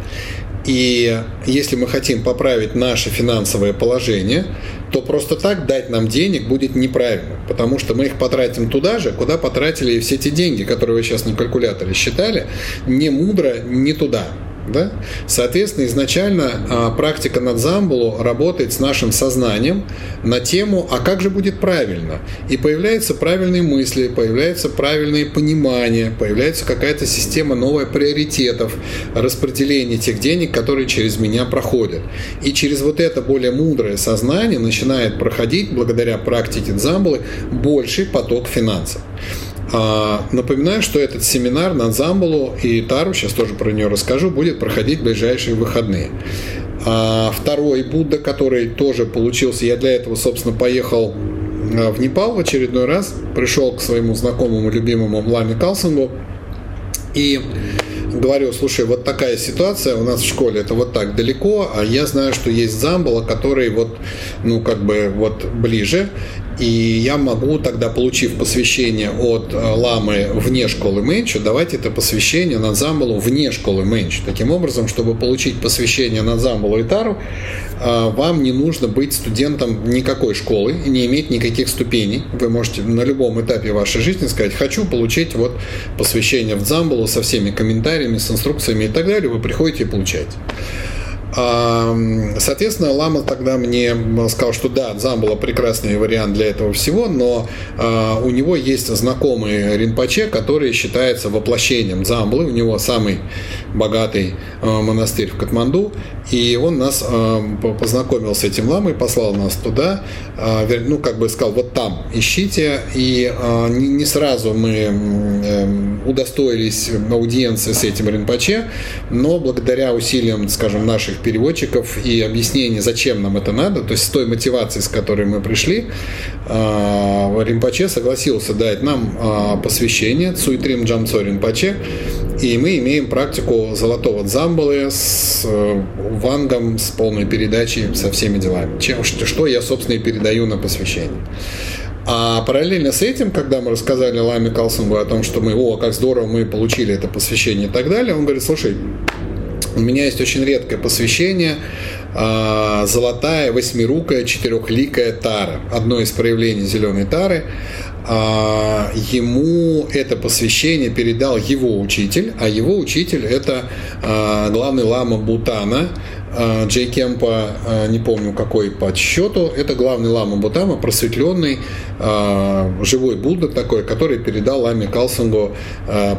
и если мы хотим поправить наше финансовое положение, то просто так дать нам денег будет неправильно, потому что мы их потратим туда же, куда потратили все те деньги, которые вы сейчас на калькуляторе считали, не мудро, не туда. Да? Соответственно, изначально а, практика над Замбулу работает с нашим сознанием на тему, а как же будет правильно? И появляются правильные мысли, появляются правильные понимания, появляется какая-то система новая приоритетов, распределения тех денег, которые через меня проходят. И через вот это более мудрое сознание начинает проходить, благодаря практике Дзамбулы, больший поток финансов. А, напоминаю, что этот семинар на Замбулу и Тару, сейчас тоже про нее расскажу, будет проходить в ближайшие выходные. А второй Будда, который тоже получился, я для этого, собственно, поехал а, в Непал в очередной раз, пришел к своему знакомому, любимому Ламе Калсангу и говорю, слушай, вот такая ситуация у нас в школе, это вот так далеко, а я знаю, что есть Замбала, который вот, ну, как бы вот ближе, и я могу тогда, получив посвящение от э, ламы вне школы Мэнчу, давать это посвящение на Замбалу вне школы Мэнчу. Таким образом, чтобы получить посвящение на Замбалу и Тару, э, вам не нужно быть студентом никакой школы, не иметь никаких ступеней. Вы можете на любом этапе вашей жизни сказать, хочу получить вот посвящение в Замбалу со всеми комментариями, с инструкциями и так далее. Вы приходите и получаете. Соответственно, Лама тогда мне сказал, что да, Дзамбала прекрасный вариант для этого всего, но а, у него есть знакомый Ринпоче, который считается воплощением Дзамбалы. У него самый богатый а, монастырь в Катманду, и он нас а, познакомил с этим ламой, послал нас туда, ну, как бы сказал, вот там ищите, и не сразу мы эм, удостоились аудиенции с этим Ринпоче, но благодаря усилиям, скажем, наших переводчиков и объяснений, зачем нам это надо, то есть с той мотивацией, с которой мы пришли, а, Римпаче согласился дать нам а, посвящение Цуитрим Джамцо Римпаче, и мы имеем практику золотого дзамбалы с э, вангом, с полной передачей, со всеми делами. Чем, что я, собственно, и передаю на посвящение. А параллельно с этим, когда мы рассказали Ламе Калсунгу о том, что мы, о, как здорово мы получили это посвящение и так далее, он говорит, слушай, у меня есть очень редкое посвящение а, золотая восьмирукая четырехликая тара. Одно из проявлений зеленой тары. А, ему это посвящение передал его учитель, а его учитель это а, главный лама Бутана, Джей Кемпа, не помню какой по счету, это главный лама Бутама, просветленный, живой Будда такой, который передал ламе Калсангу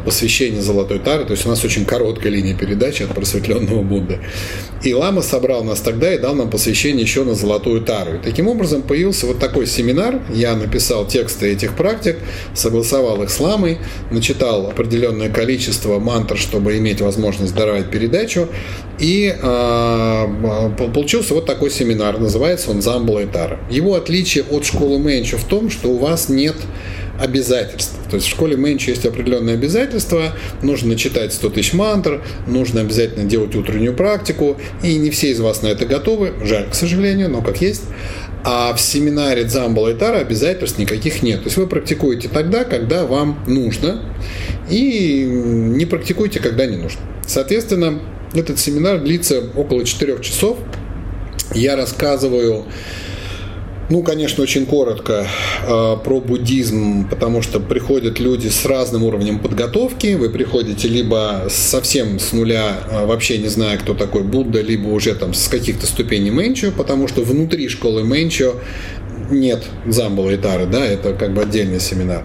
посвящение Золотой Тары, то есть у нас очень короткая линия передачи от просветленного Будды. И лама собрал нас тогда и дал нам посвящение еще на Золотую Тару. И таким образом появился вот такой семинар, я написал тексты этих практик, согласовал их с ламой, начитал определенное количество мантр, чтобы иметь возможность даровать передачу, и э, получился вот такой семинар, называется он «Замбула и Тара». Его отличие от школы Мэнча в том, что у вас нет обязательств. То есть в школе Мэнча есть определенные обязательства, нужно читать 100 тысяч мантр, нужно обязательно делать утреннюю практику, и не все из вас на это готовы, жаль, к сожалению, но как есть. А в семинаре Дзамбала и Тара обязательств никаких нет. То есть вы практикуете тогда, когда вам нужно, и не практикуйте, когда не нужно. Соответственно, этот семинар длится около 4 часов. Я рассказываю ну, конечно, очень коротко э, про буддизм, потому что приходят люди с разным уровнем подготовки. Вы приходите либо совсем с нуля, э, вообще не зная, кто такой Будда, либо уже там с каких-то ступеней Мэнчо, потому что внутри школы Мэнчо нет Замбала и Тары, да, это как бы отдельный семинар.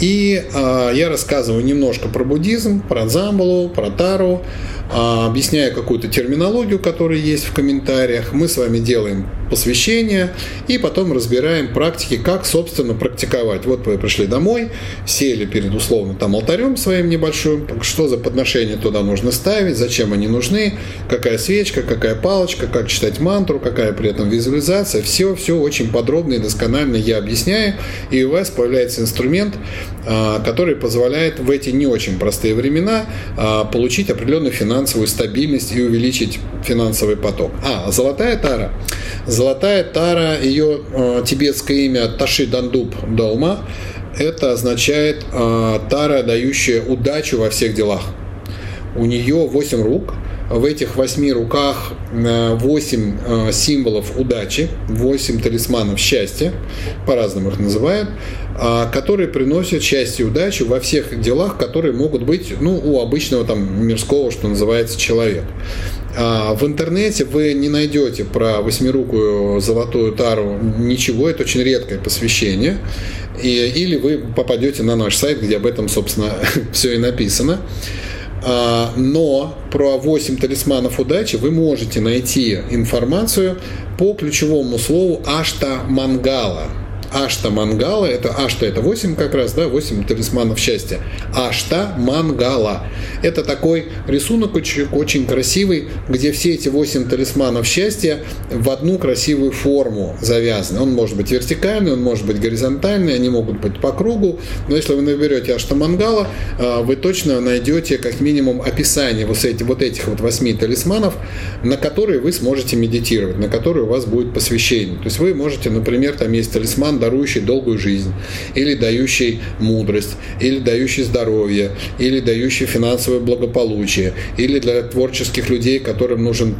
И э, я рассказываю немножко про буддизм, про Замбалу, про Тару, э, объясняю какую-то терминологию, которая есть в комментариях. Мы с вами делаем посвящение и потом разбираем практики, как, собственно, практиковать. Вот вы пришли домой, сели перед условно там алтарем своим небольшим, что за подношения туда нужно ставить, зачем они нужны, какая свечка, какая палочка, как читать мантру, какая при этом визуализация. Все, все очень подробно и досконально я объясняю, и у вас появляется инструмент, а, который позволяет в эти не очень простые времена а, получить определенную финансовую стабильность и увеличить финансовый поток. А, золотая тара. Золотая тара, ее э, тибетское имя Таши Дандуб Долма, это означает тара, дающая удачу во всех делах. У нее 8 рук, в этих восьми руках восемь символов удачи, восемь талисманов счастья, по-разному их называют, которые приносят счастье и удачу во всех делах, которые могут быть ну, у обычного там мирского, что называется, человека. А, в интернете вы не найдете про восьмирукую золотую тару ничего, это очень редкое посвящение. И, или вы попадете на наш сайт, где об этом, собственно, все и написано. А, но про 8 талисманов удачи вы можете найти информацию по ключевому слову Ашта Мангала – Ашта Мангала, это Ашта это 8 как раз, да, 8 талисманов счастья. Ашта Мангала. Это такой рисунок очень, очень красивый, где все эти 8 талисманов счастья в одну красивую форму завязаны. Он может быть вертикальный, он может быть горизонтальный, они могут быть по кругу, но если вы наберете Ашта Мангала, а, вы точно найдете как минимум описание вот, эти, вот этих вот 8 талисманов, на которые вы сможете медитировать, на которые у вас будет посвящение. То есть вы можете, например, там есть талисман дарующий долгую жизнь, или дающий мудрость, или дающий здоровье, или дающий финансовое благополучие, или для творческих людей, которым нужен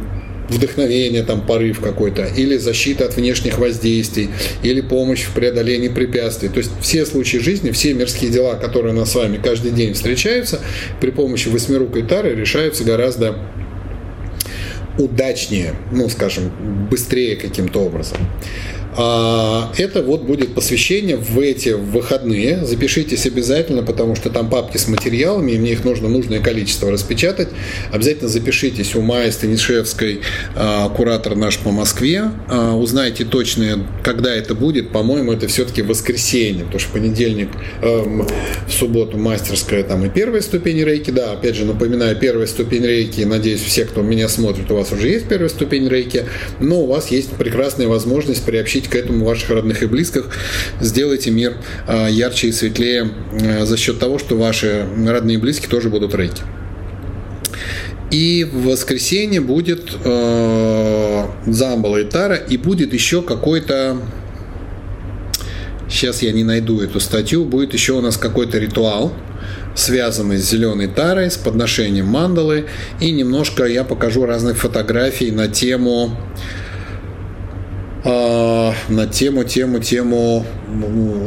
вдохновение, там, порыв какой-то, или защита от внешних воздействий, или помощь в преодолении препятствий. То есть все случаи жизни, все мирские дела, которые у нас с вами каждый день встречаются, при помощи восьмирукой тары решаются гораздо удачнее, ну, скажем, быстрее каким-то образом. А, это вот будет посвящение в эти выходные. Запишитесь обязательно, потому что там папки с материалами, и мне их нужно нужное количество распечатать. Обязательно запишитесь у Майи Станишевской, а, куратор наш по Москве. А, узнайте точно, когда это будет. По-моему, это все-таки воскресенье, потому что понедельник, эм, в субботу мастерская там и первая ступень рейки. Да, опять же, напоминаю, первая ступень рейки. Надеюсь, все, кто меня смотрит, у вас уже есть первая ступень рейки. Но у вас есть прекрасная возможность приобщить приобщить к этому ваших родных и близких, сделайте мир а, ярче и светлее а, за счет того, что ваши родные и близкие тоже будут рейки. И в воскресенье будет э, Замбала и Тара, и будет еще какой-то сейчас я не найду эту статью, будет еще у нас какой-то ритуал, связанный с зеленой тарой, с подношением мандалы, и немножко я покажу разных фотографий на тему э, на тему, тему, тему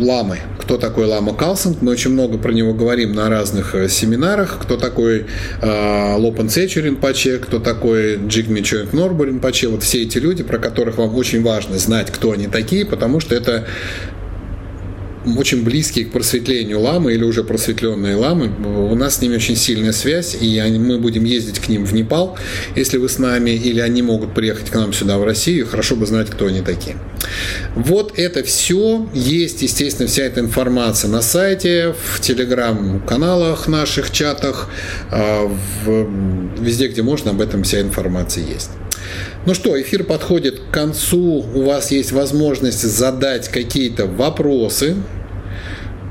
ламы. Кто такой Лама Калсинг? Мы очень много про него говорим на разных э, семинарах. Кто такой э, Лопен Сечерин Паче, кто такой Джигми Чоинг Норбурин Паче. Вот все эти люди, про которых вам очень важно знать, кто они такие, потому что это очень близкие к просветлению ламы или уже просветленные ламы. У нас с ними очень сильная связь, и мы будем ездить к ним в Непал, если вы с нами, или они могут приехать к нам сюда в Россию. Хорошо бы знать, кто они такие. Вот это все. Есть, естественно, вся эта информация на сайте, в телеграм-каналах наших, чатах, а, в, везде, где можно, об этом вся информация есть. Ну что, эфир подходит к концу. У вас есть возможность задать какие-то вопросы.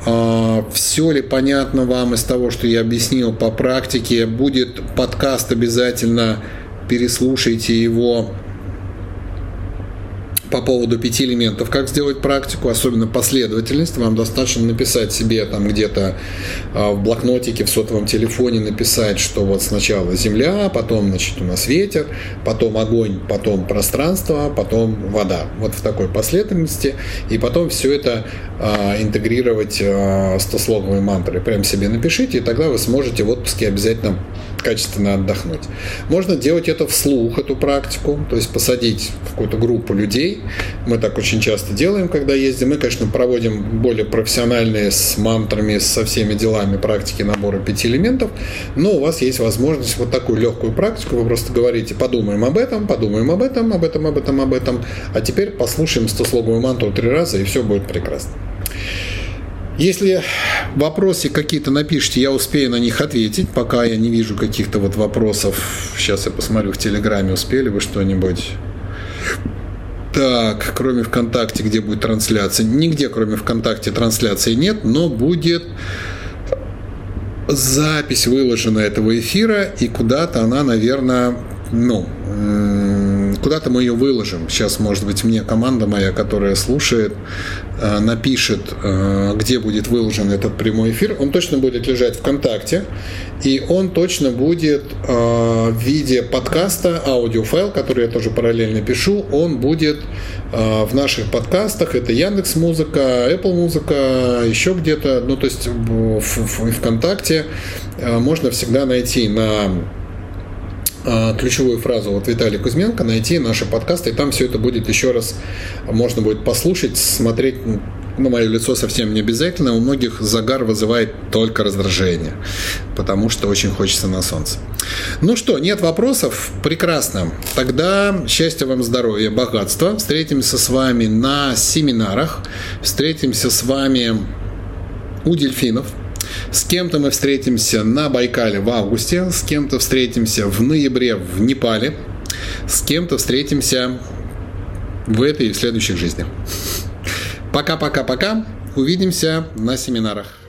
А, Все ли понятно вам из того, что я объяснил по практике? Будет подкаст обязательно. Переслушайте его по поводу пяти элементов, как сделать практику, особенно последовательность. Вам достаточно написать себе там где-то а, в блокнотике, в сотовом телефоне написать, что вот сначала земля, потом, значит, у нас ветер, потом огонь, потом пространство, потом вода. Вот в такой последовательности. И потом все это а, интегрировать а, стослоговые мантры. Прям себе напишите, и тогда вы сможете в отпуске обязательно качественно отдохнуть. Можно делать это вслух, эту практику, то есть посадить какую-то группу людей. Мы так очень часто делаем, когда ездим. Мы, конечно, проводим более профессиональные с мантрами, со всеми делами практики набора пяти элементов, но у вас есть возможность вот такую легкую практику. Вы просто говорите, подумаем об этом, подумаем об этом, об этом, об этом, об этом, а теперь послушаем стослоговую мантру три раза, и все будет прекрасно. Если вопросы какие-то напишите, я успею на них ответить, пока я не вижу каких-то вот вопросов. Сейчас я посмотрю в Телеграме, успели вы что-нибудь. Так, кроме ВКонтакте, где будет трансляция? Нигде, кроме ВКонтакте, трансляции нет, но будет запись выложена этого эфира, и куда-то она, наверное, ну, куда-то мы ее выложим. Сейчас, может быть, мне команда моя, которая слушает, э, напишет, э, где будет выложен этот прямой эфир. Он точно будет лежать ВКонтакте, и он точно будет в виде подкаста, аудиофайл, который я тоже параллельно пишу, он будет в наших подкастах. Это Яндекс Музыка, Apple Музыка, еще где-то. Ну, то есть в, в, ВКонтакте можно всегда найти на ключевую фразу вот Виталий Кузьменко, найти наши подкасты, и там все это будет еще раз, можно будет послушать, смотреть ну, мое лицо совсем не обязательно, у многих загар вызывает только раздражение, потому что очень хочется на солнце. Ну что, нет вопросов? Прекрасно. Тогда счастья вам, здоровья, богатства. Встретимся с вами на семинарах, встретимся с вами у дельфинов – с кем-то мы встретимся на Байкале в августе, с кем-то встретимся в ноябре в Непале, с кем-то встретимся в этой и в следующих жизнях. Пока-пока-пока. Увидимся на семинарах.